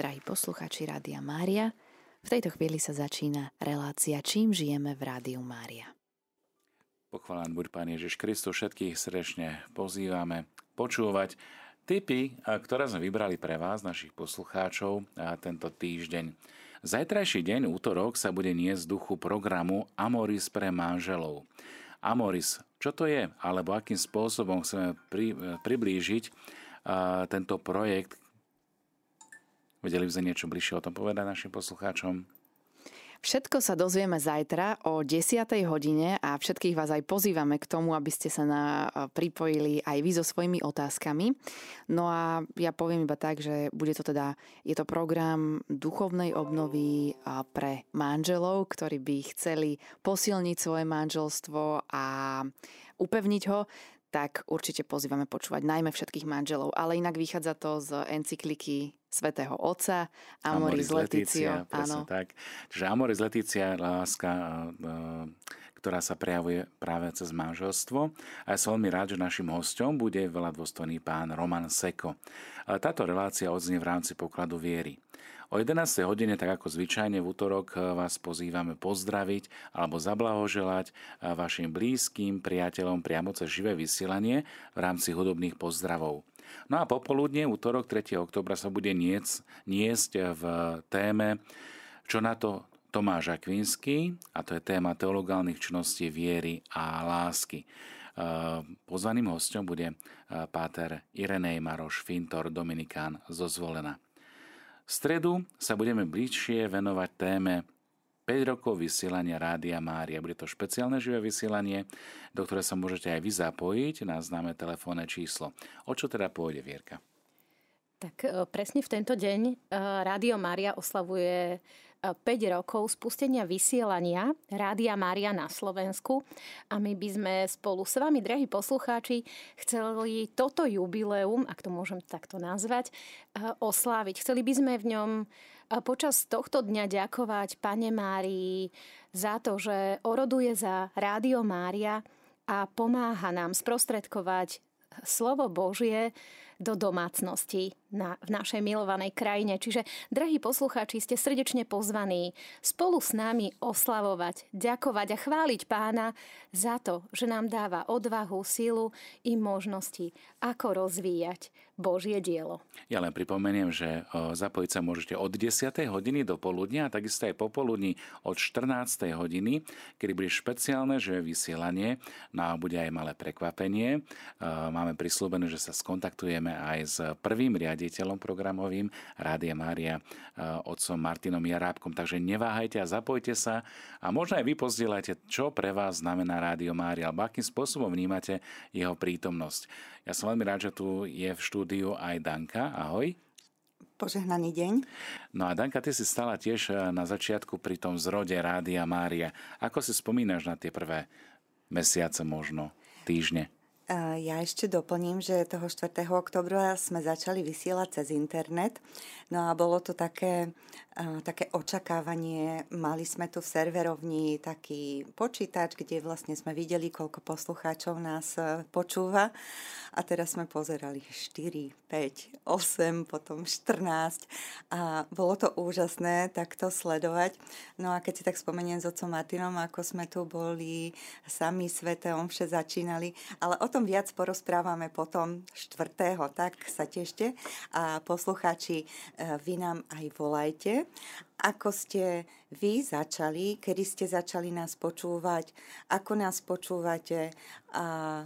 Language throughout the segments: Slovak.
drahí posluchači Rádia Mária. V tejto chvíli sa začína relácia Čím žijeme v Rádiu Mária. Pochválen buď Pán Ježiš Kristus, všetkých srdečne pozývame počúvať tipy, ktoré sme vybrali pre vás, našich poslucháčov, tento týždeň. Zajtrajší deň, útorok, sa bude niesť duchu programu Amoris pre manželov. Amoris, čo to je, alebo akým spôsobom chceme pri, priblížiť tento projekt, Vedeli by sme niečo bližšie o tom povedať našim poslucháčom? Všetko sa dozvieme zajtra o 10. hodine a všetkých vás aj pozývame k tomu, aby ste sa na, pripojili aj vy so svojimi otázkami. No a ja poviem iba tak, že bude to teda, je to program duchovnej obnovy pre manželov, ktorí by chceli posilniť svoje manželstvo a upevniť ho tak určite pozývame počúvať najmä všetkých manželov. Ale inak vychádza to z encykliky svätého Otca Amoris, Amoris Leticia. Áno. tak. Čiže Amoris Leticia, láska, ktorá sa prejavuje práve cez manželstvo. A ja som veľmi rád, že našim hostom bude veľa dôstojný pán Roman Seko. Táto relácia odznie v rámci pokladu viery. O 11. hodine, tak ako zvyčajne v útorok, eh, vás pozývame pozdraviť alebo zablahoželať eh, vašim blízkym, priateľom priamo cez živé vysielanie v rámci hudobných pozdravov. No a popoludne, útorok 3. oktobra sa bude niec, niesť v téme Čo na to Tomáš Akvinský, a to je téma teologálnych čností viery a lásky. Pozvaným hostom bude páter Irenej Maroš Fintor, Dominikán zo Zvolena. V stredu sa budeme bližšie venovať téme 5 rokov vysielania Rádia Mária. Bude to špeciálne živé vysielanie, do ktoré sa môžete aj vy zapojiť na známe telefónne číslo. O čo teda pôjde, Vierka? Tak e, presne v tento deň e, Rádio Mária oslavuje 5 rokov spustenia vysielania Rádia Mária na Slovensku a my by sme spolu s vami, drahí poslucháči, chceli toto jubileum, ak to môžem takto nazvať, eh, osláviť. Chceli by sme v ňom eh, počas tohto dňa ďakovať Pane Márii za to, že oroduje za Rádio Mária a pomáha nám sprostredkovať slovo Božie do domácnosti na, v našej milovanej krajine. Čiže, drahí poslucháči, ste srdečne pozvaní spolu s nami oslavovať, ďakovať a chváliť pána za to, že nám dáva odvahu, silu i možnosti, ako rozvíjať Božie dielo. Ja len pripomeniem, že zapojiť sa môžete od 10. hodiny do poludnia a takisto aj popoludní od 14. hodiny, kedy bude špeciálne že vysielanie, no a bude aj malé prekvapenie. Máme prislúbené, že sa skontaktujeme aj s prvým riadením riaditeľom programovým Rádia Mária, e, otcom Martinom Jarábkom. Takže neváhajte a zapojte sa a možno aj vy pozdieľajte, čo pre vás znamená Rádio Mária alebo akým spôsobom vnímate jeho prítomnosť. Ja som veľmi rád, že tu je v štúdiu aj Danka. Ahoj. Požehnaný deň. No a Danka, ty si stala tiež e, na začiatku pri tom zrode Rádia Mária. Ako si spomínaš na tie prvé mesiace možno, týždne? Ja ešte doplním, že toho 4. oktobra sme začali vysielať cez internet. No a bolo to také, také očakávanie. Mali sme tu v serverovni taký počítač, kde vlastne sme videli, koľko poslucháčov nás e, počúva. A teraz sme pozerali 4, 5, 8, potom 14. A bolo to úžasné takto sledovať. No a keď si tak spomeniem s otcom Martinom, ako sme tu boli sami svete omše začínali, ale o tom tom viac porozprávame potom štvrtého, tak sa tešte. A poslucháči, e, vy nám aj volajte, ako ste vy začali, kedy ste začali nás počúvať, ako nás počúvate a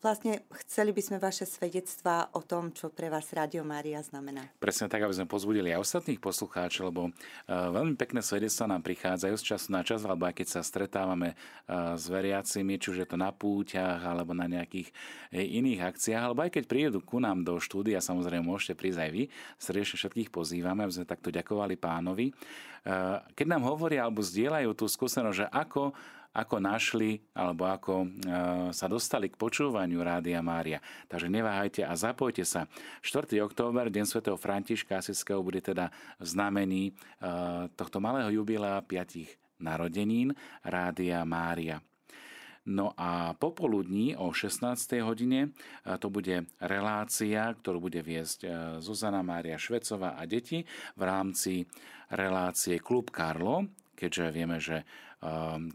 Vlastne chceli by sme vaše svedectvá o tom, čo pre vás Rádio Mária znamená. Presne tak, aby sme pozbudili aj ostatných poslucháčov, lebo uh, veľmi pekné svedectvá nám prichádzajú z času na čas, alebo aj keď sa stretávame uh, s veriacimi, či už je to na púťach, alebo na nejakých uh, iných akciách, alebo aj keď prídu ku nám do štúdia, samozrejme môžete prísť aj vy, srdečne všetkých pozývame, aby sme takto ďakovali pánovi. Keď nám hovoria alebo zdieľajú tú skúsenosť, že ako ako našli alebo ako e, sa dostali k počúvaniu Rádia Mária. Takže neváhajte a zapojte sa. 4. október, Deň svätého Františka Asiského, bude teda v znamení e, tohto malého jubilea 5 narodenín Rádia Mária. No a popoludní o 16. hodine to bude relácia, ktorú bude viesť Zuzana Mária Švecová a deti v rámci relácie Klub Karlo, keďže vieme, že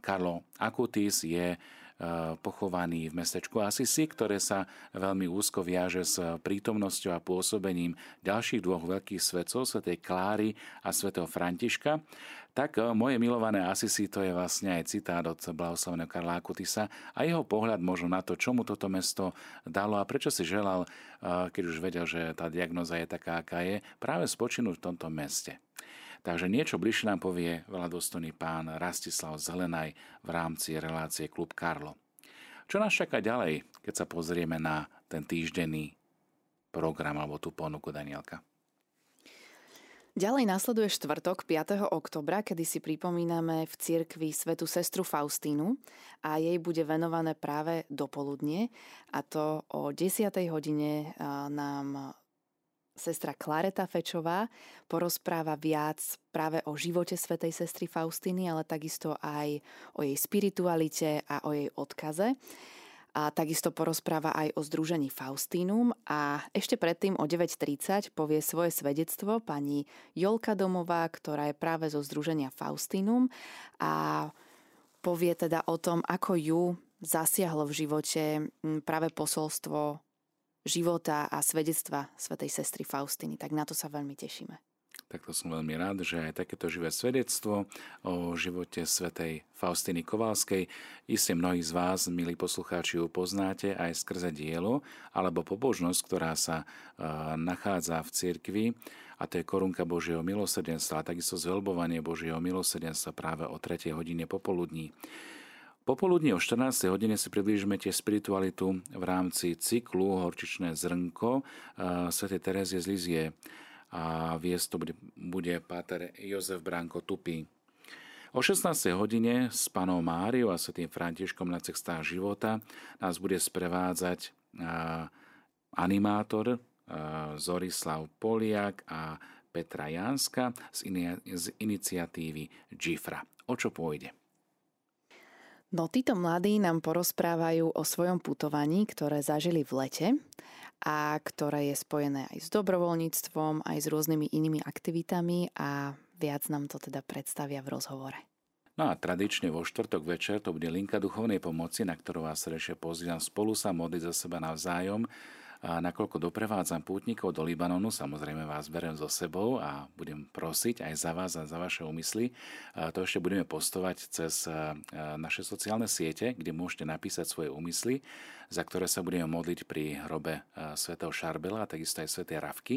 Karlo Akutis je Eh, pochovaný v mestečku Asisi, ktoré sa veľmi úzko viaže s prítomnosťou a pôsobením ďalších dvoch veľkých svetcov, svetej Kláry a svetého Františka. Tak eh, moje milované Asisi to je vlastne aj citát od blahoslavného Karla Akutisa a jeho pohľad možno na to, čo mu toto mesto dalo a prečo si želal, eh, keď už vedel, že tá diagnoza je taká, aká je, práve spočinúť v tomto meste. Takže niečo bližšie nám povie veľadostojný pán Rastislav Zelenaj v rámci relácie Klub Karlo. Čo nás čaká ďalej, keď sa pozrieme na ten týždenný program alebo tú ponuku Danielka? Ďalej nasleduje štvrtok 5. oktobra, kedy si pripomíname v cirkvi svetu sestru Faustínu a jej bude venované práve dopoludne a to o 10. hodine nám sestra Klareta Fečová porozpráva viac práve o živote svätej sestry Faustiny, ale takisto aj o jej spiritualite a o jej odkaze. A takisto porozpráva aj o združení Faustínum a ešte predtým o 9.30 povie svoje svedectvo pani Jolka Domová, ktorá je práve zo združenia Faustínum a povie teda o tom, ako ju zasiahlo v živote práve posolstvo života a svedectva svätej sestry Faustiny. Tak na to sa veľmi tešíme. Tak to som veľmi rád, že aj takéto živé svedectvo o živote svätej Faustiny Kovalskej. Isté mnohí z vás, milí poslucháči, poznáte aj skrze dielo alebo pobožnosť, ktorá sa nachádza v cirkvi a to je korunka Božieho milosrdenstva a takisto zveľbovanie Božieho milosrdenstva práve o 3. hodine popoludní. Popoludne o 14. hodine si priblížime tie spiritualitu v rámci cyklu Horčičné zrnko Sv. Terezie z Lizie a viesť to bude, bude páter Jozef Bránko Tupy. O 16. hodine s panou Máriou a svetým Františkom na cestách života nás bude sprevádzať animátor Zorislav Poliak a Petra Janska z iniciatívy GIFRA. O čo pôjde? No títo mladí nám porozprávajú o svojom putovaní, ktoré zažili v lete a ktoré je spojené aj s dobrovoľníctvom, aj s rôznymi inými aktivitami a viac nám to teda predstavia v rozhovore. No a tradične vo štvrtok večer to bude linka duchovnej pomoci, na ktorú vás srdečne pozývam spolu sa modliť za seba navzájom a nakoľko doprevádzam pútnikov do Libanonu, samozrejme vás berem so sebou a budem prosiť aj za vás a za vaše úmysly. To ešte budeme postovať cez naše sociálne siete, kde môžete napísať svoje úmysly, za ktoré sa budeme modliť pri hrobe svätého Šarbela a takisto aj svätej Ravky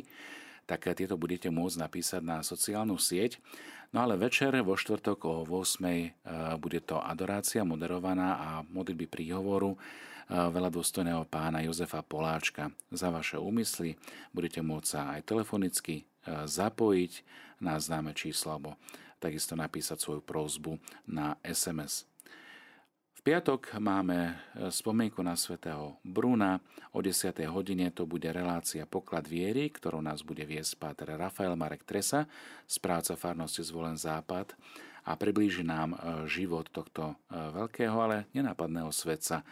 tak tieto budete môcť napísať na sociálnu sieť. No ale večer vo štvrtok o 8. bude to adorácia moderovaná a modlitby príhovoru veľa dôstojného pána Jozefa Poláčka. Za vaše úmysly budete môcť sa aj telefonicky e, zapojiť na známe číslo alebo takisto napísať svoju prozbu na SMS. V piatok máme e, spomienku na svätého Bruna. O 10. hodine to bude relácia Poklad viery, ktorou nás bude viesť páter Rafael Marek Tresa z práce farnosti Zvolen Západ a priblíži nám e, život tohto veľkého, ale nenápadného svetca,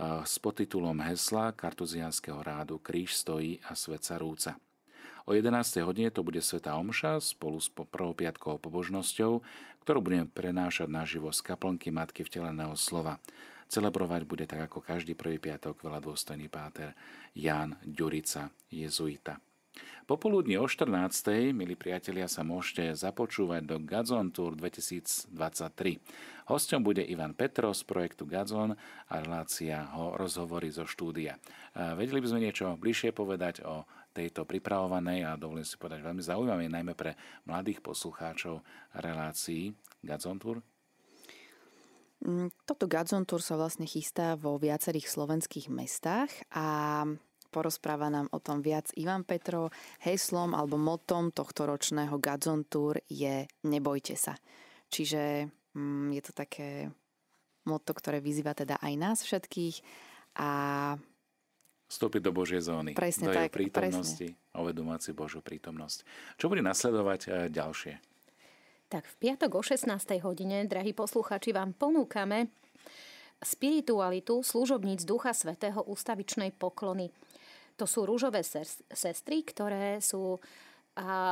s podtitulom hesla kartuzianského rádu Kríž stojí a svet rúca. O 11. hodine to bude Sveta Omša spolu s prvou piatkovou pobožnosťou, ktorú budeme prenášať naživo z kaplnky Matky vteleného slova. Celebrovať bude tak ako každý prvý piatok veľa dôstojný páter Jan Ďurica, jezuita. Popoludní o 14. milí priatelia, sa môžete započúvať do Gazon Tour 2023. Hostom bude Ivan Petro z projektu Gazon a relácia ho rozhovorí zo štúdia. Vedeli by sme niečo bližšie povedať o tejto pripravovanej a dovolím si povedať veľmi zaujímavej, najmä pre mladých poslucháčov relácií Gazon Tour? Mm, toto Gazon Tour sa vlastne chystá vo viacerých slovenských mestách a porozpráva nám o tom viac Ivan Petro. Heslom alebo motom tohto ročného Gadzon Tour je Nebojte sa. Čiže mm, je to také moto, ktoré vyzýva teda aj nás všetkých a Vstúpiť do Božej zóny, presne do tak, prítomnosti, a uvedomovať si Božiu prítomnosť. Čo bude nasledovať e, ďalšie? Tak v piatok o 16. hodine, drahí posluchači, vám ponúkame spiritualitu služobníc Ducha Svetého ústavičnej poklony. To sú rúžové sestry, ktoré sú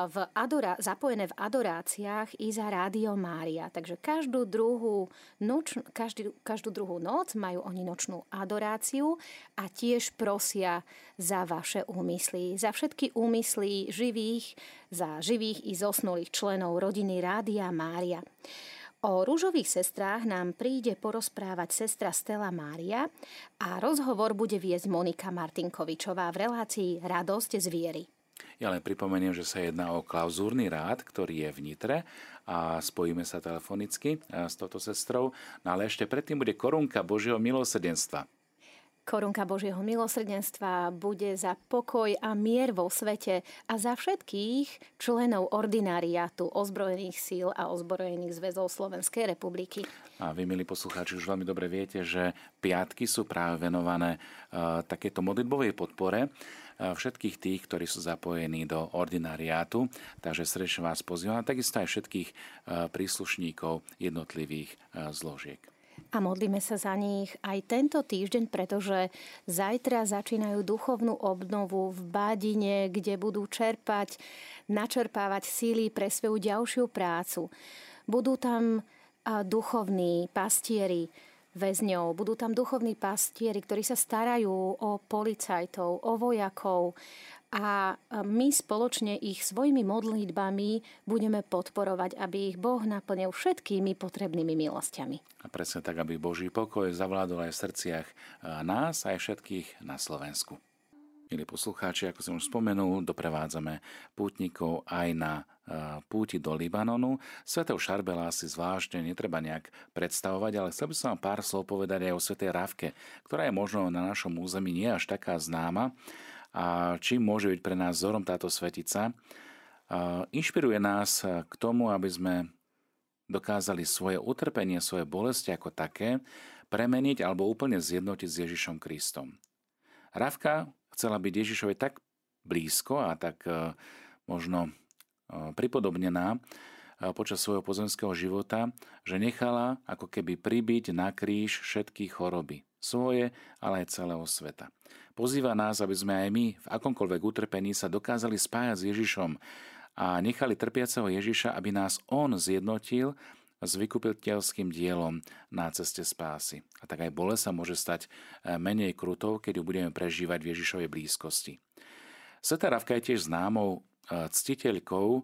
v adora- zapojené v adoráciách i za Rádio Mária. Takže každú druhú, noč, každý, každú druhú noc majú oni nočnú adoráciu a tiež prosia za vaše úmysly. Za všetky úmysly živých, za živých i zosnulých členov rodiny Rádia Mária. O rúžových sestrách nám príde porozprávať sestra Stella Mária a rozhovor bude viesť Monika Martinkovičová v relácii Radosť z viery. Ja len pripomeniem, že sa jedná o klauzúrny rád, ktorý je v Nitre a spojíme sa telefonicky s touto sestrou. No ale ešte predtým bude korunka Božieho milosrdenstva. Korunka Božieho milosrdenstva bude za pokoj a mier vo svete a za všetkých členov ordináriátu ozbrojených síl a ozbrojených zväzov Slovenskej republiky. A vy, milí poslucháči, už veľmi dobre viete, že piatky sú práve venované uh, takéto modlitbovej podpore všetkých tých, ktorí sú zapojení do ordinariátu. Takže srdečne vás pozývam, takisto aj všetkých príslušníkov jednotlivých zložiek. A modlíme sa za nich aj tento týždeň, pretože zajtra začínajú duchovnú obnovu v Bádine, kde budú čerpať, načerpávať síly pre svoju ďalšiu prácu. Budú tam duchovní pastieri, väzňov. Budú tam duchovní pastieri, ktorí sa starajú o policajtov, o vojakov a my spoločne ich svojimi modlitbami budeme podporovať, aby ich Boh naplnil všetkými potrebnými milosťami. A presne tak, aby Boží pokoj zavládol aj v srdciach nás, aj všetkých na Slovensku. Milí poslucháči, ako som už spomenul, doprevádzame pútnikov aj na e, púti do Libanonu. Svetého Šarbela si zvláštne netreba nejak predstavovať, ale chcel by som vám pár slov povedať aj o Svetej Ravke, ktorá je možno na našom území nie až taká známa. A čím môže byť pre nás vzorom táto svetica? Inšpiruje nás k tomu, aby sme dokázali svoje utrpenie, svoje bolesti ako také premeniť alebo úplne zjednotiť s Ježišom Kristom. Ravka chcela byť Ježišovi tak blízko a tak e, možno e, pripodobnená e, počas svojho pozemského života, že nechala ako keby pribiť na kríž všetky choroby. Svoje, ale aj celého sveta. Pozýva nás, aby sme aj my v akomkoľvek utrpení sa dokázali spájať s Ježišom a nechali trpiaceho Ježiša, aby nás On zjednotil s vykupiteľským dielom na ceste spásy. A tak aj bolesť sa môže stať e, menej krutou, keď ju budeme prežívať v Ježišovej blízkosti. Sveta Ravka je tiež známou e, ctiteľkou e,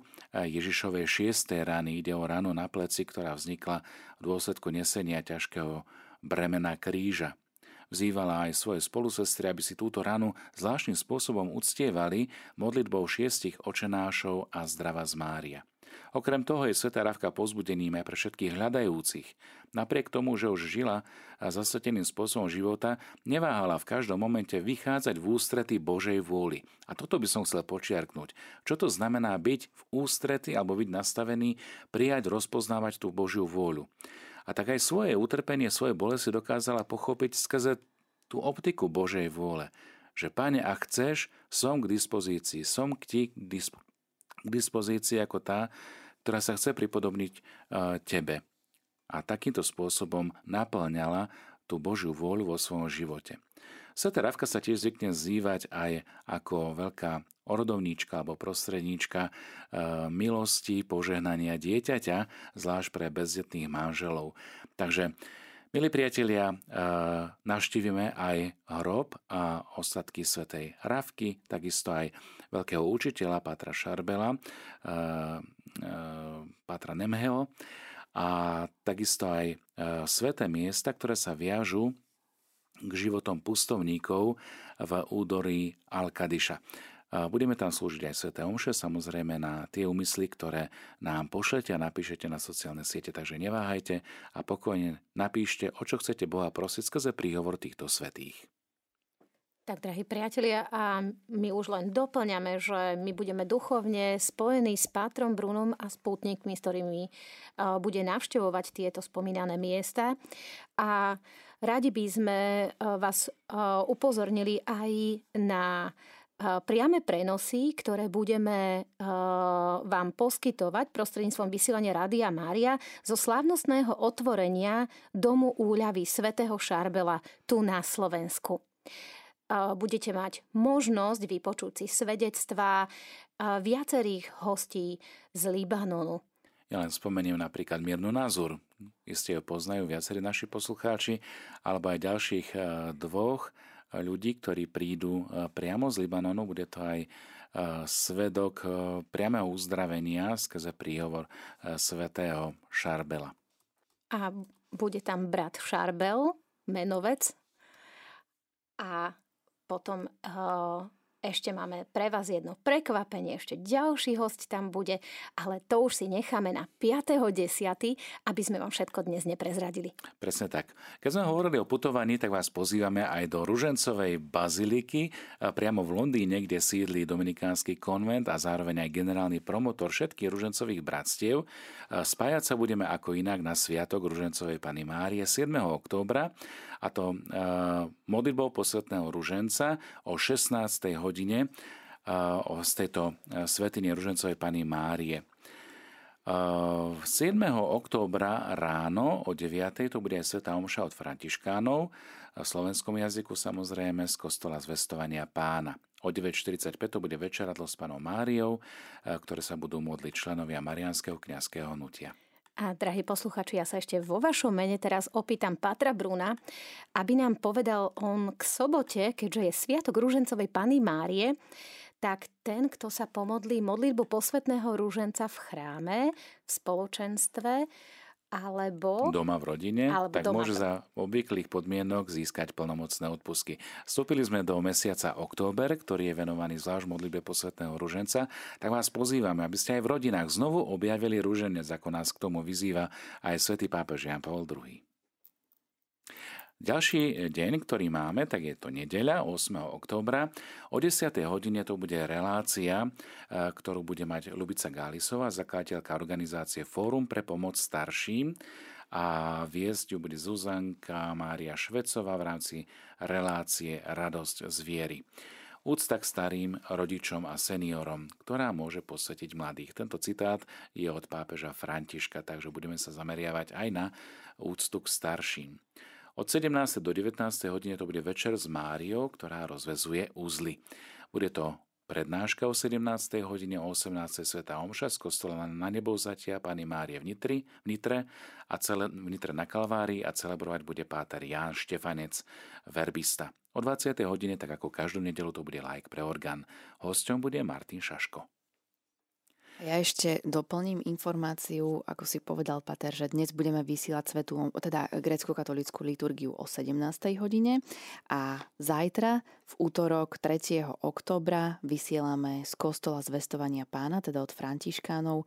Ježišovej šiestej rany. Ide o ranu na pleci, ktorá vznikla v dôsledku nesenia ťažkého bremena kríža. Vzývala aj svoje spolusestry, aby si túto ranu zvláštnym spôsobom uctievali modlitbou šiestich očenášov a zdrava z Mária. Okrem toho je Sveta Ravka pozbudením aj pre všetkých hľadajúcich. Napriek tomu, že už žila a zasveteným spôsobom života, neváhala v každom momente vychádzať v ústrety Božej vôli. A toto by som chcel počiarknúť. Čo to znamená byť v ústrety alebo byť nastavený, prijať, rozpoznávať tú Božiu vôľu. A tak aj svoje utrpenie, svoje bolesti dokázala pochopiť skrze tú optiku Božej vôle. Že, Pane, ak chceš, som k dispozícii, som k ti k dispozícii ako tá, ktorá sa chce pripodobniť e, tebe. A takýmto spôsobom naplňala tú Božiu vôľu vo svojom živote. Sveta Ravka sa tiež zvykne zývať aj ako veľká orodovníčka alebo prostredníčka e, milosti, požehnania dieťaťa, zvlášť pre bezdetných manželov. Takže Milí priatelia, e, aj hrob a ostatky svätej Ravky, takisto aj veľkého učiteľa Patra Šarbela, e, Patra Nemheho a takisto aj sveté miesta, ktoré sa viažú k životom pustovníkov v údorí Alkadiša. Budeme tam slúžiť aj Svete Omše, samozrejme na tie úmysly, ktoré nám pošlete a napíšete na sociálne siete, takže neváhajte a pokojne napíšte, o čo chcete Boha prosiť skrze príhovor týchto svetých. Tak, drahí priatelia, a my už len doplňame, že my budeme duchovne spojení s Pátrom Brunom a spútnikmi, s ktorými bude navštevovať tieto spomínané miesta. A radi by sme vás upozornili aj na priame prenosy, ktoré budeme vám poskytovať prostredníctvom vysielania Rádia Mária zo slávnostného otvorenia Domu úľavy svätého Šarbela tu na Slovensku budete mať možnosť vypočuť si svedectvá viacerých hostí z Libanonu. Ja len spomeniem napríklad Miernu Názor. Isté ho poznajú viacerí naši poslucháči, alebo aj ďalších dvoch ľudí, ktorí prídu priamo z Libanonu. Bude to aj svedok priameho uzdravenia skrze príhovor svätého Šarbela. A bude tam brat Šarbel, menovec, a potom uh, ešte máme pre vás jedno prekvapenie, ešte ďalší host tam bude, ale to už si necháme na 5.10., aby sme vám všetko dnes neprezradili. Presne tak. Keď sme hovorili o putovaní, tak vás pozývame aj do Ružencovej baziliky, priamo v Londýne, kde sídli Dominikánsky konvent a zároveň aj generálny promotor všetkých ružencových bratstiev. Spájať sa budeme ako inak na Sviatok Ružencovej Pany Márie 7. októbra a to modlitbou posvetného ruženca o 16. hodine z tejto svetiny Ružencovej Pany Márie. 7. októbra ráno o 9. to bude aj Sveta Omša od Františkánov, v slovenskom jazyku samozrejme z kostola Zvestovania pána. O 9.45 to bude večeradlo s panou Máriou, ktoré sa budú modliť členovia Marianského kňazského hnutia. A drahí posluchači, ja sa ešte vo vašom mene teraz opýtam Patra Bruna, aby nám povedal on k sobote, keďže je Sviatok Rúžencovej Pany Márie, tak ten, kto sa pomodlí modlitbu posvetného rúženca v chráme, v spoločenstve, alebo... Doma v rodine, alebo tak doma môže za obvyklých podmienok získať plnomocné odpusky. Vstúpili sme do mesiaca október, ktorý je venovaný zvlášť modlitbe posvetného ruženca, tak vás pozývame, aby ste aj v rodinách znovu objavili ruženec, ako nás k tomu vyzýva aj svätý pápež Jan Pavel II. Ďalší deň, ktorý máme, tak je to nedeľa 8. októbra. O 10. hodine to bude relácia, e, ktorú bude mať Lubica Gálisová, zakladateľka organizácie Fórum pre pomoc starším a viesť ju bude Zuzanka Mária Švecová v rámci relácie Radosť z viery. Úcta k starým rodičom a seniorom, ktorá môže posvetiť mladých. Tento citát je od pápeža Františka, takže budeme sa zameriavať aj na úctu k starším. Od 17. do 19. hodine to bude večer s Máriou, ktorá rozvezuje úzly. Bude to prednáška o 17. hodine o 18. sveta Omša z kostola na nebovzatia Pani Márie v, Nitri, Nitre a cele, v na Kalvárii a celebrovať bude páter Ján Štefanec, verbista. O 20. hodine, tak ako každú nedelu, to bude like pre orgán. Hosťom bude Martin Šaško. Ja ešte doplním informáciu, ako si povedal Pater, že dnes budeme vysielať svetu, teda grecko-katolickú liturgiu o 17. hodine a zajtra v útorok 3. oktobra vysielame z kostola zvestovania pána, teda od Františkánov,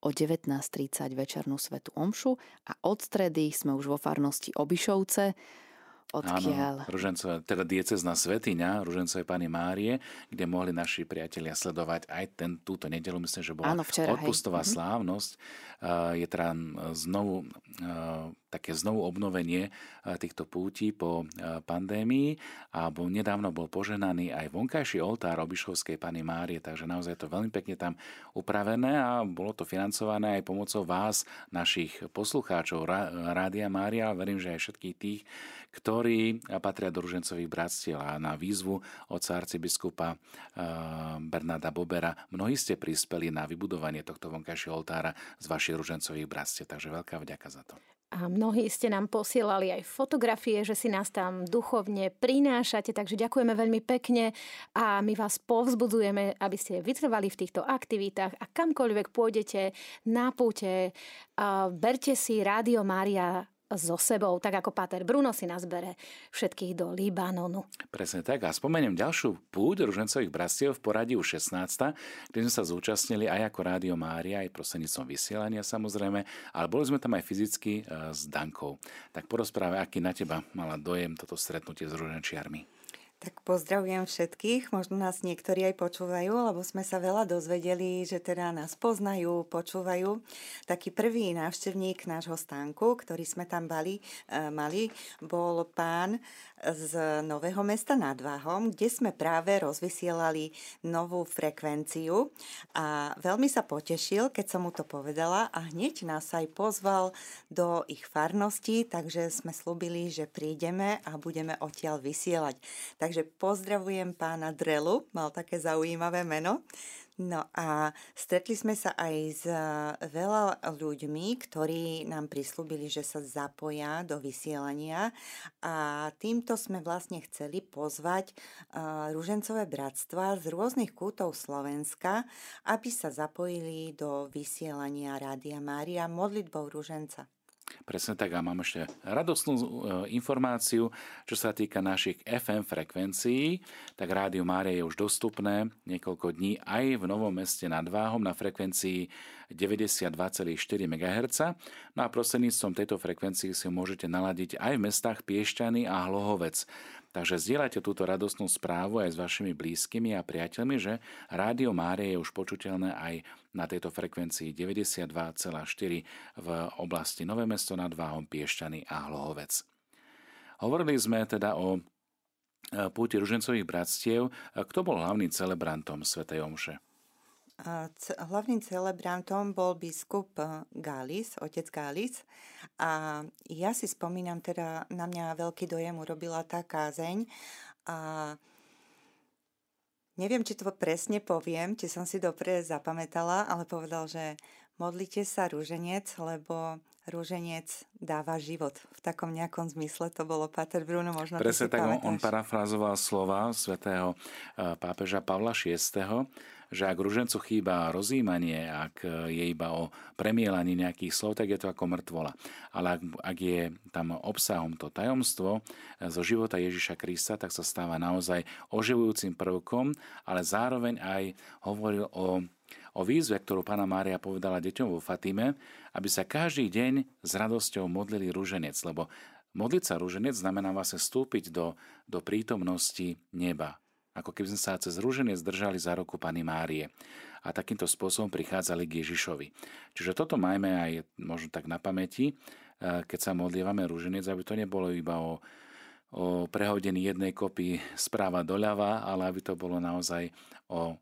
o 19.30 večernú svetu omšu a od stredy sme už vo farnosti Obišovce Odkiaľ? Áno, Ružencové, teda diecezná svetiňa Ružencovej Pany Márie, kde mohli naši priatelia sledovať aj ten, túto nedelu, myslím, že bola Áno, včera, odpustová hej. Mhm. slávnosť. Uh, je teda znovu uh, také znovu obnovenie týchto pútí po pandémii a bol, nedávno bol poženaný aj vonkajší oltár Obišovskej Pany Márie, takže naozaj to veľmi pekne tam upravené a bolo to financované aj pomocou vás, našich poslucháčov Rádia Mária, verím, že aj všetkých tých, ktorí patria do ružencových bratstiev a na výzvu oca arcibiskupa Bernarda Bobera. Mnohí ste prispeli na vybudovanie tohto vonkajšieho oltára z vašich ružencových bratstiev, takže veľká vďaka za to. A mnohí ste nám posielali aj fotografie, že si nás tam duchovne prinášate, takže ďakujeme veľmi pekne a my vás povzbudzujeme, aby ste vytrvali v týchto aktivitách a kamkoľvek pôjdete na púte, berte si Rádio Mária so sebou, tak ako Páter Bruno si nás bere všetkých do Libanonu. Presne tak. A spomeniem ďalšiu púť ružencových brastiev v poradí už 16, kde sme sa zúčastnili aj ako Rádio Mária, aj prostredníctvom vysielania samozrejme, ale boli sme tam aj fyzicky e, s Dankou. Tak porozprávaj, aký na teba mala dojem toto stretnutie s ruženčiarmi. Tak pozdravujem všetkých, možno nás niektorí aj počúvajú, lebo sme sa veľa dozvedeli, že teda nás poznajú, počúvajú. Taký prvý návštevník nášho stánku, ktorý sme tam bali, e, mali, bol pán z Nového mesta nad Váhom, kde sme práve rozvysielali novú frekvenciu a veľmi sa potešil, keď som mu to povedala a hneď nás aj pozval do ich farnosti, takže sme slúbili, že prídeme a budeme odtiaľ vysielať. Takže pozdravujem pána Drelu, mal také zaujímavé meno. No a stretli sme sa aj s e, veľa ľuďmi, ktorí nám prislúbili, že sa zapoja do vysielania a týmto sme vlastne chceli pozvať e, Rúžencové bratstva z rôznych kútov Slovenska, aby sa zapojili do vysielania Rádia Mária modlitbou Rúženca. Presne tak a mám ešte radostnú e, informáciu, čo sa týka našich FM frekvencií. Tak Rádio Mária je už dostupné niekoľko dní aj v Novom meste nad Váhom na frekvencii 92,4 MHz. No a prostredníctvom tejto frekvencii si môžete naladiť aj v mestách Piešťany a Hlohovec. Takže zdieľajte túto radostnú správu aj s vašimi blízkymi a priateľmi, že Rádio Mária je už počuteľné aj na tejto frekvencii 92,4 v oblasti Nové mesto nad Váhom, Piešťany a Hlohovec. Hovorili sme teda o e, púti ružencových bratstiev. Kto bol hlavným celebrantom Sv. Omše? Hlavným celebrantom bol biskup e, Galis, otec Galis. A ja si spomínam, teda na mňa veľký dojem urobila tá kázeň. A neviem, či to presne poviem, či som si dobre zapamätala, ale povedal, že modlite sa rúženec, lebo rúženec dáva život. V takom nejakom zmysle to bolo Pater Bruno, možno Presne tak, on, on parafrazoval slova svätého e, pápeža Pavla VI že ak ružencu chýba rozímanie, ak je iba o premielaní nejakých slov, tak je to ako mŕtvola. Ale ak, ak je tam obsahom to tajomstvo zo života Ježiša Krista, tak sa stáva naozaj oživujúcim prvkom, ale zároveň aj hovoril o o výzve, ktorú pána Mária povedala deťom vo Fatime, aby sa každý deň s radosťou modlili rúženec, lebo modliť sa rúženec znamená vlastne vstúpiť do, do prítomnosti neba, ako keby sme sa cez rúženie zdržali za roku Pany Márie a takýmto spôsobom prichádzali k Ježišovi. Čiže toto majme aj možno tak na pamäti, e, keď sa modlievame rúženec, aby to nebolo iba o, o prehodení jednej kopy správa doľava, ale aby to bolo naozaj o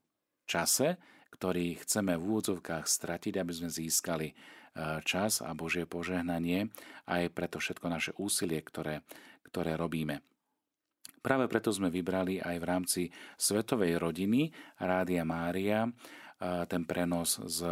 čase, ktorý chceme v úvodzovkách stratiť, aby sme získali e, čas a Božie požehnanie aj preto všetko naše úsilie, ktoré, ktoré robíme. Práve preto sme vybrali aj v rámci Svetovej rodiny Rádia Mária ten prenos z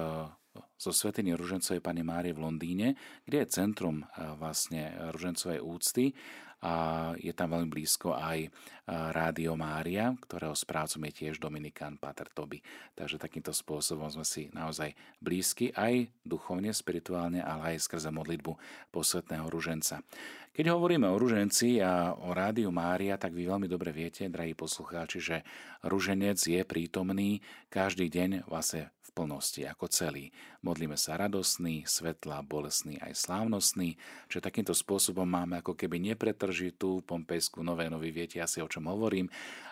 zo Svetiny Ružencovej Pany Márie v Londýne, kde je centrum vlastne Ružencovej úcty a je tam veľmi blízko aj Rádio Mária, ktorého správcom je tiež Dominikán Pater Toby. Takže takýmto spôsobom sme si naozaj blízky aj duchovne, spirituálne, ale aj skrze modlitbu posvetného ruženca. Keď hovoríme o ruženci a o Rádiu Mária, tak vy veľmi dobre viete, drahí poslucháči, že ruženec je prítomný každý deň vlastne v plnosti, ako celý. Modlíme sa radosný, svetlá, bolestný aj slávnostný, že takýmto spôsobom máme ako keby nepretržitú pompejskú novénu, vy viete asi o čom hovorím,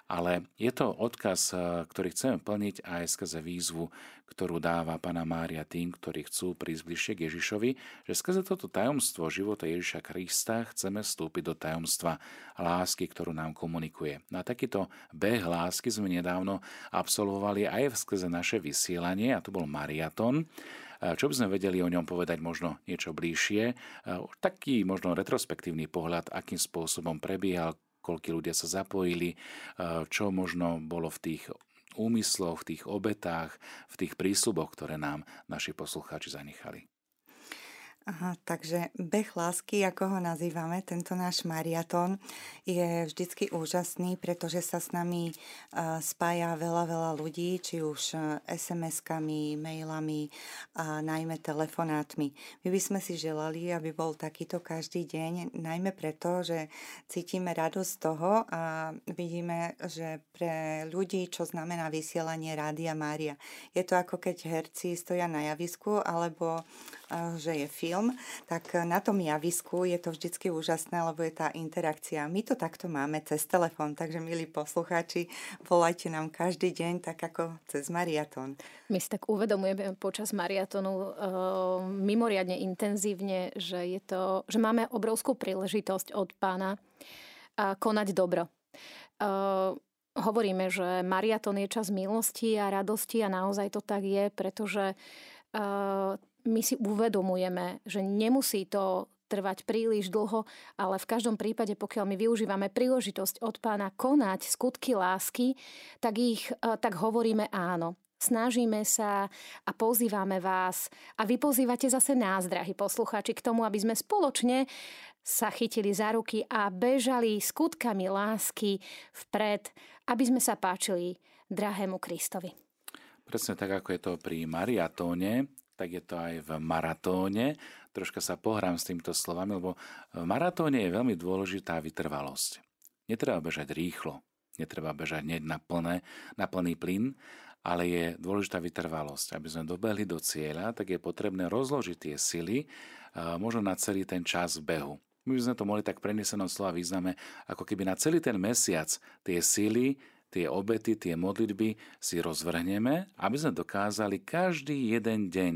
ale je to odkaz, ktorý chceme plniť aj skrze výzvu, ktorú dáva Pana Mária tým, ktorí chcú prísť bližšie k Ježišovi, že skrze toto tajomstvo života Ježiša Krista chceme vstúpiť do tajomstva lásky, ktorú nám komunikuje. Na takýto beh lásky sme nedávno absolvovali aj skrze naše vysielanie, a to bol mariaton, čo by sme vedeli o ňom povedať možno niečo bližšie? Taký možno retrospektívny pohľad, akým spôsobom prebiehal, koľky ľudia sa zapojili, čo možno bolo v tých úmysloch, v tých obetách, v tých prísľuboch, ktoré nám naši poslucháči zanechali. Aha, takže beh lásky, ako ho nazývame, tento náš mariatón, je vždycky úžasný, pretože sa s nami spája veľa, veľa ľudí, či už SMS-kami, mailami a najmä telefonátmi. My by sme si želali, aby bol takýto každý deň, najmä preto, že cítime radosť z toho a vidíme, že pre ľudí, čo znamená vysielanie Rádia Mária. Je to ako keď herci stoja na javisku, alebo že je film, film, tak na tom javisku je to vždycky úžasné, lebo je tá interakcia. My to takto máme cez telefón, takže milí poslucháči, volajte nám každý deň tak ako cez mariatón. My si tak uvedomujeme počas mariatonu uh, mimoriadne intenzívne, že, je to, že máme obrovskú príležitosť od pána uh, konať dobro. Uh, hovoríme, že mariatón je čas milosti a radosti a naozaj to tak je, pretože my si uvedomujeme, že nemusí to trvať príliš dlho, ale v každom prípade, pokiaľ my využívame príležitosť od pána konať skutky lásky, tak ich tak hovoríme áno. Snažíme sa a pozývame vás a vy pozývate zase nás, drahí poslucháči, k tomu, aby sme spoločne sa chytili za ruky a bežali skutkami lásky vpred, aby sme sa páčili drahému Kristovi. Presne tak, ako je to pri mariatóne, tak je to aj v maratóne. Troška sa pohrám s týmto slovami, lebo v maratóne je veľmi dôležitá vytrvalosť. Netreba bežať rýchlo, netreba bežať hneď na, plné, na plný plyn, ale je dôležitá vytrvalosť. Aby sme dobehli do cieľa, tak je potrebné rozložiť tie sily možno na celý ten čas behu. My by sme to mohli tak prenesenom slova význame, ako keby na celý ten mesiac tie sily, tie obety, tie modlitby si rozvrhneme, aby sme dokázali každý jeden deň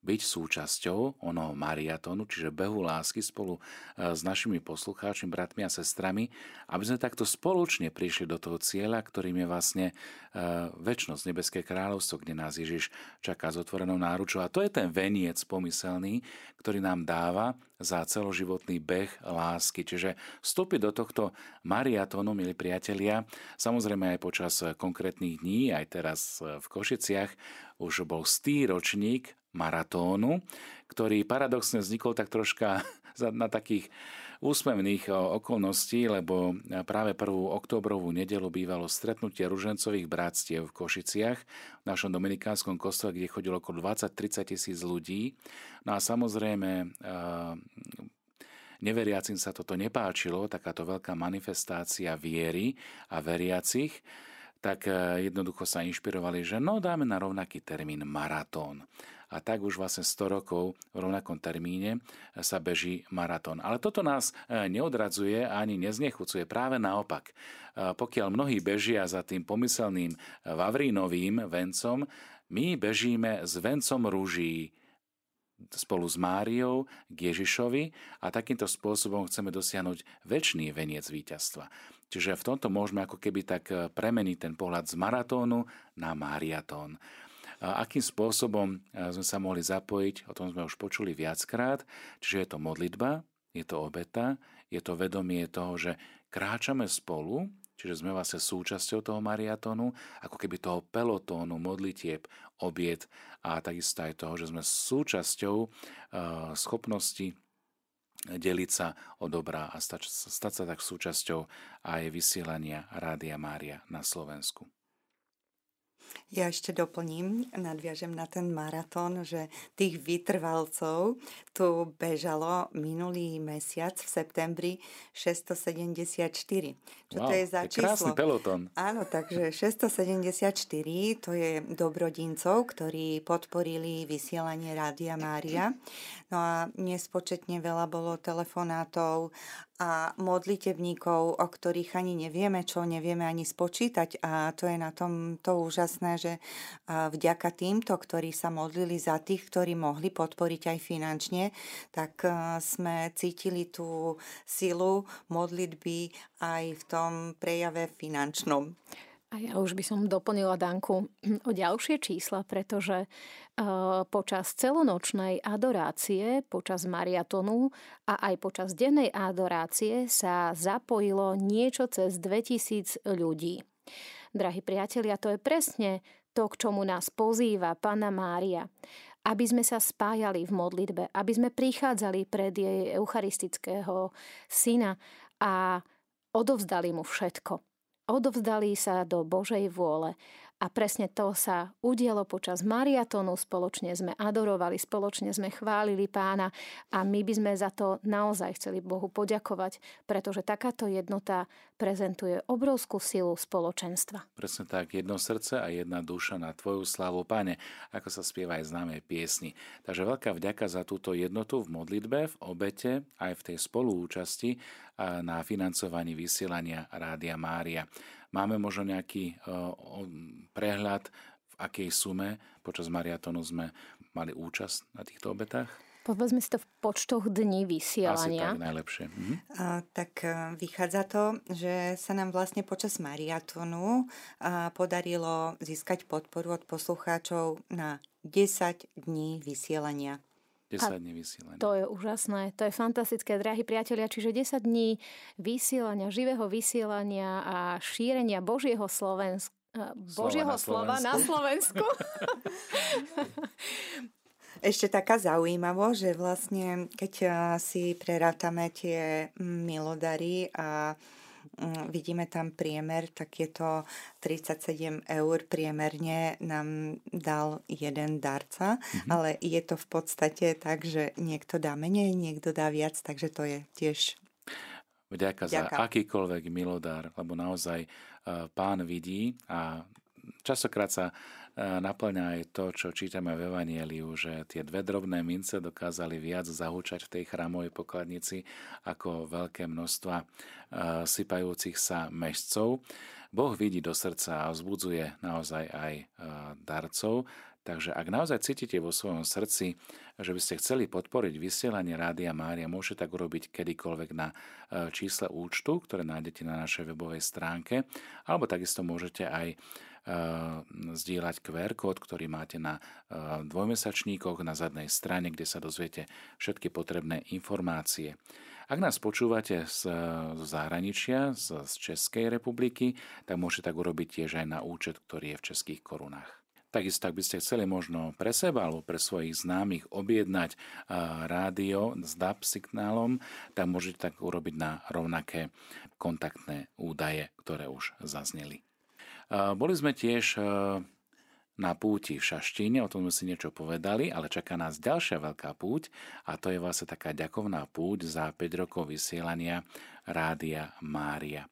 byť súčasťou onoho mariatonu, čiže behu lásky spolu e, s našimi poslucháčmi, bratmi a sestrami, aby sme takto spoločne prišli do toho cieľa, ktorým je vlastne e, väčnosť, nebeské kráľovstvo, kde nás Ježiš čaká s otvorenou náručou. A to je ten veniec pomyselný, ktorý nám dáva za celoživotný beh lásky. Čiže vstúpiť do tohto mariatónu, milí priatelia, samozrejme aj počas konkrétnych dní, aj teraz v Košiciach, už bol stý ročník maratónu, ktorý paradoxne vznikol tak troška na takých úsmevných okolností, lebo práve prvú oktobrovú nedelu bývalo stretnutie ružencových bratstiev v Košiciach, v našom dominikánskom kostole, kde chodilo okolo 20-30 tisíc ľudí. No a samozrejme neveriacim sa toto nepáčilo, takáto veľká manifestácia viery a veriacich, tak jednoducho sa inšpirovali, že no dáme na rovnaký termín maratón a tak už vlastne 100 rokov v rovnakom termíne sa beží maratón. Ale toto nás e, neodradzuje ani neznechucuje, práve naopak. E, pokiaľ mnohí bežia za tým pomyselným Vavrínovým vencom, my bežíme s vencom rúží, spolu s Máriou k Ježišovi a takýmto spôsobom chceme dosiahnuť väčší veniec víťazstva. Čiže v tomto môžeme ako keby tak e, premeniť ten pohľad z maratónu na mariatón. Akým spôsobom sme sa mohli zapojiť, o tom sme už počuli viackrát, čiže je to modlitba, je to obeta, je to vedomie toho, že kráčame spolu, čiže sme vlastne súčasťou toho mariatonu, ako keby toho pelotónu, modlitieb, obiet a takisto aj toho, že sme súčasťou schopnosti deliť sa o dobrá a stať sa tak súčasťou aj vysielania Rádia Mária na Slovensku. Ja ešte doplním, nadviažem na ten maratón, že tých vytrvalcov tu bežalo minulý mesiac v septembri 674. Čo wow, to je za číslo? Krásny peloton. Áno, takže 674 to je dobrodincov, ktorí podporili vysielanie Rádia Mária. No a nespočetne veľa bolo telefonátov a modlitebníkov, o ktorých ani nevieme, čo nevieme ani spočítať. A to je na tom to úžasné, že vďaka týmto, ktorí sa modlili za tých, ktorí mohli podporiť aj finančne, tak sme cítili tú silu modlitby aj v tom prejave finančnom. A ja už by som doplnila Danku o ďalšie čísla, pretože uh, počas celonočnej adorácie, počas mariatonu a aj počas dennej adorácie sa zapojilo niečo cez 2000 ľudí. Drahí priatelia, to je presne to, k čomu nás pozýva Pana Mária. Aby sme sa spájali v modlitbe, aby sme prichádzali pred jej eucharistického syna a odovzdali mu všetko odovzdali sa do Božej vôle A presne to sa udialo počas mariatónu. Spoločne sme adorovali, spoločne sme chválili pána a my by sme za to naozaj chceli Bohu poďakovať, pretože takáto jednota prezentuje obrovskú silu spoločenstva. Presne tak, jedno srdce a jedna duša na Tvoju slavu, Pane, ako sa spieva aj známe piesni. Takže veľká vďaka za túto jednotu v modlitbe, v obete, aj v tej spoluúčasti na financovaní vysielania Rádia Mária. Máme možno nejaký prehľad, v akej sume počas mariatonu sme mali účasť na týchto obetách? Povedzme si to v počtoch dní vysielania. Asi tak najlepšie. Mhm. A, tak e, vychádza to, že sa nám vlastne počas mariatonu a, podarilo získať podporu od poslucháčov na 10 dní vysielania. 10 dní vysielania. To je úžasné, to je fantastické, drahí priatelia. Čiže 10 dní vysielania, živého vysielania a šírenia Božieho Slovenska Božieho slova na Slovensku. Na Slovensku. Ešte taká zaujímavosť, že vlastne keď si prerátame tie milodary a mm, vidíme tam priemer, tak je to 37 eur priemerne nám dal jeden darca, mm-hmm. ale je to v podstate tak, že niekto dá menej, niekto dá viac, takže to je tiež Vďaka, Vďaka. za akýkoľvek milodár, lebo naozaj uh, pán vidí a časokrát sa naplňa aj to, čo čítame v Evanieliu, že tie dve drobné mince dokázali viac zahúčať v tej chrámovej pokladnici ako veľké množstva sypajúcich sa mešcov. Boh vidí do srdca a vzbudzuje naozaj aj darcov, Takže ak naozaj cítite vo svojom srdci, že by ste chceli podporiť vysielanie Rádia Mária, môžete tak urobiť kedykoľvek na čísle účtu, ktoré nájdete na našej webovej stránke, alebo takisto môžete aj zdieľať QR kód, ktorý máte na dvojmesačníkoch na zadnej strane, kde sa dozviete všetky potrebné informácie. Ak nás počúvate z, zahraničia, z, Českej republiky, tak môžete tak urobiť tiež aj na účet, ktorý je v českých korunách. Takisto, ak by ste chceli možno pre seba alebo pre svojich známych objednať rádio s DAB signálom, tak môžete tak urobiť na rovnaké kontaktné údaje, ktoré už zazneli. Boli sme tiež na púti v Šaštíne, o tom sme si niečo povedali, ale čaká nás ďalšia veľká púť a to je vlastne taká ďakovná púť za 5 rokov vysielania Rádia Mária.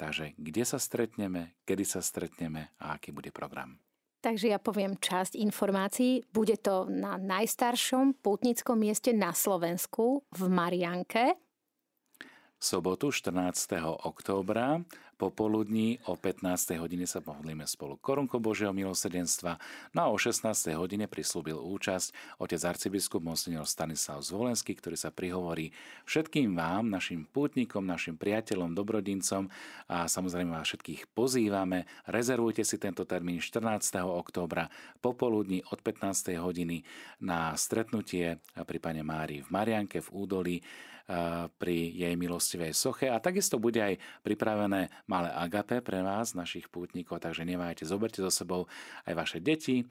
Takže kde sa stretneme, kedy sa stretneme a aký bude program? Takže ja poviem časť informácií. Bude to na najstaršom pútnickom mieste na Slovensku v Marianke. Sobotu 14. októbra Popoludní o 15. hodine sa modlíme spolu korunko Božieho milosrdenstva. No a o 16. hodine prislúbil účasť otec arcibiskup Monsignor Stanislav Zvolenský, ktorý sa prihovorí všetkým vám, našim pútnikom, našim priateľom, dobrodincom a samozrejme vás všetkých pozývame. Rezervujte si tento termín 14. októbra popoludní od 15. hodiny na stretnutie pri Pane Márii v Marianke v Údolí pri jej milostivej soche. A takisto bude aj pripravené malé agape pre vás, našich pútnikov, takže nevájte, zoberte so sebou aj vaše deti,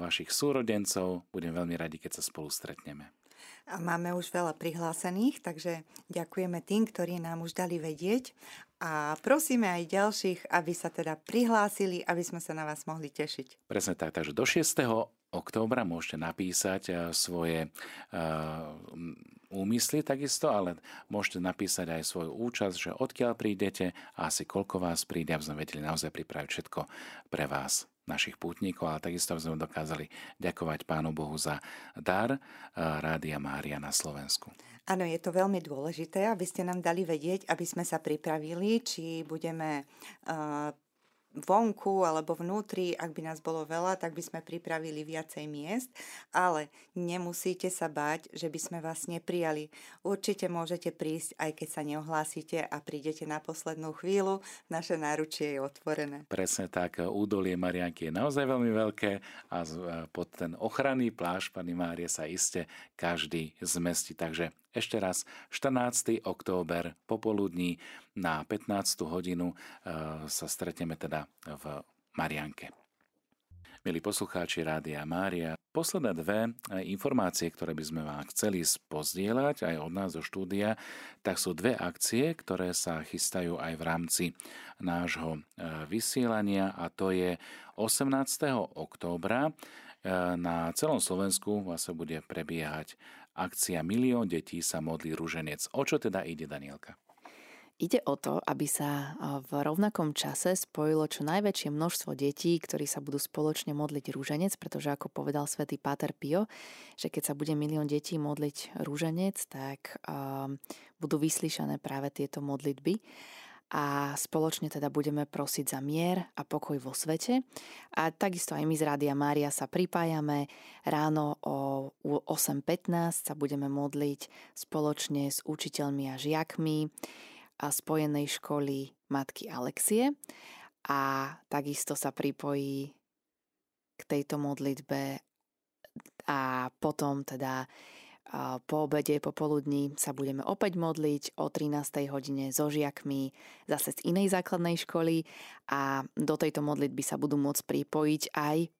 vašich súrodencov, budem veľmi radi, keď sa spolu stretneme. A máme už veľa prihlásených, takže ďakujeme tým, ktorí nám už dali vedieť. A prosíme aj ďalších, aby sa teda prihlásili, aby sme sa na vás mohli tešiť. Presne tak, takže do 6 októbra môžete napísať eh, svoje eh, úmysly takisto, ale môžete napísať aj svoju účasť, že odkiaľ prídete a asi koľko vás príde, aby sme vedeli naozaj pripraviť všetko pre vás našich pútnikov, ale takisto sme dokázali ďakovať Pánu Bohu za dar eh, Rádia Mária na Slovensku. Áno, je to veľmi dôležité, aby ste nám dali vedieť, aby sme sa pripravili, či budeme uh, vonku alebo vnútri, ak by nás bolo veľa, tak by sme pripravili viacej miest, ale nemusíte sa báť, že by sme vás neprijali. Určite môžete prísť, aj keď sa neohlásite a prídete na poslednú chvíľu, naše náručie je otvorené. Presne tak, údolie Marianky je naozaj veľmi veľké a pod ten ochranný pláž Pani Márie sa iste každý zmestí. Takže ešte raz, 14. október popoludní na 15. hodinu e, sa stretneme teda v Marianke. Milí poslucháči Rádia Mária, posledné dve informácie, ktoré by sme vám chceli spozdieľať aj od nás zo štúdia, tak sú dve akcie, ktoré sa chystajú aj v rámci nášho e, vysielania a to je 18. októbra e, na celom Slovensku vlastne bude prebiehať akcia Milión detí sa modlí ruženec. O čo teda ide, Danielka? Ide o to, aby sa v rovnakom čase spojilo čo najväčšie množstvo detí, ktorí sa budú spoločne modliť rúženec, pretože ako povedal svätý Páter Pio, že keď sa bude milión detí modliť rúženec, tak um, budú vyslyšané práve tieto modlitby a spoločne teda budeme prosiť za mier a pokoj vo svete. A takisto aj my z Rádia Mária sa pripájame. Ráno o 8.15 sa budeme modliť spoločne s učiteľmi a žiakmi a spojenej školy matky Alexie a takisto sa pripojí k tejto modlitbe a potom teda po obede, popoludní sa budeme opäť modliť o 13. hodine so žiakmi zase z inej základnej školy a do tejto modlitby sa budú môcť pripojiť aj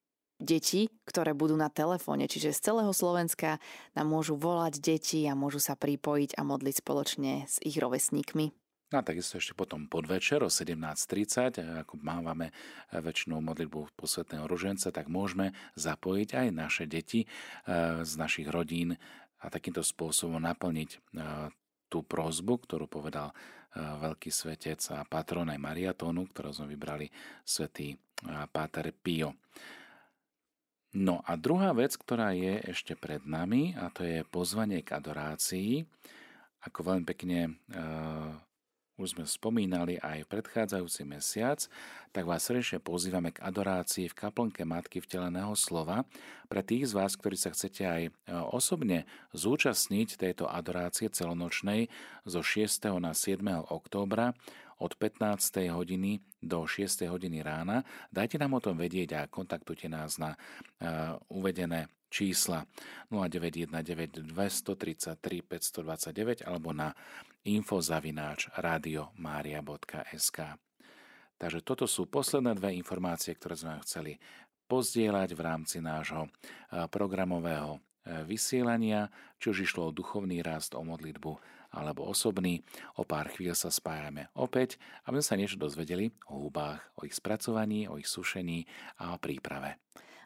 deti, ktoré budú na telefóne, čiže z celého Slovenska nám môžu volať deti a môžu sa pripojiť a modliť spoločne s ich rovesníkmi. No a takisto ešte potom podvečer o 17.30, ako mávame väčšinu modlitbu posvetného ruženca, tak môžeme zapojiť aj naše deti eh, z našich rodín a takýmto spôsobom naplniť eh, tú prozbu, ktorú povedal eh, veľký svetec a patron aj Mariatónu, ktorú sme vybrali svetý Páter Pio. No a druhá vec, ktorá je ešte pred nami, a to je pozvanie k adorácii. Ako veľmi pekne už sme spomínali aj predchádzajúci mesiac, tak vás srdečne pozývame k adorácii v kaplnke Matky vteleného slova. Pre tých z vás, ktorí sa chcete aj e, osobne zúčastniť tejto adorácie celonočnej zo 6. na 7. októbra od 15. hodiny do 6. hodiny rána, dajte nám o tom vedieť a kontaktujte nás na uh, uvedené čísla 0919 233 529 alebo na infozavináč radiomaria.sk. Takže toto sú posledné dve informácie, ktoré sme chceli pozdieľať v rámci nášho programového vysielania, či už išlo o duchovný rast, o modlitbu alebo osobný. O pár chvíľ sa spájame opäť, aby sme sa niečo dozvedeli o húbách, o ich spracovaní, o ich sušení a o príprave.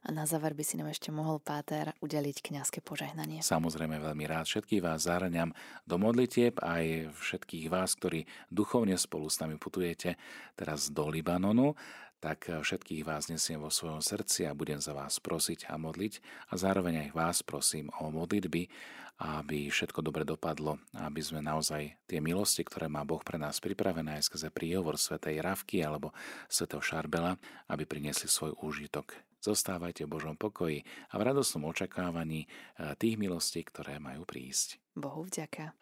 A na záver by si nám ešte mohol, Páter, udeliť kňazské požehnanie. Samozrejme veľmi rád. Všetkých vás záraňam do modlitieb, aj všetkých vás, ktorí duchovne spolu s nami putujete teraz do Libanonu tak všetkých vás nesiem vo svojom srdci a budem za vás prosiť a modliť a zároveň aj vás prosím o modlitby, aby všetko dobre dopadlo, aby sme naozaj tie milosti, ktoré má Boh pre nás pripravené aj skrze príhovor svätej Ravky alebo svätého Šarbela, aby priniesli svoj úžitok Zostávajte v Božom pokoji a v radosnom očakávaní eh, tých milostí, ktoré majú prísť. Bohu vďaka.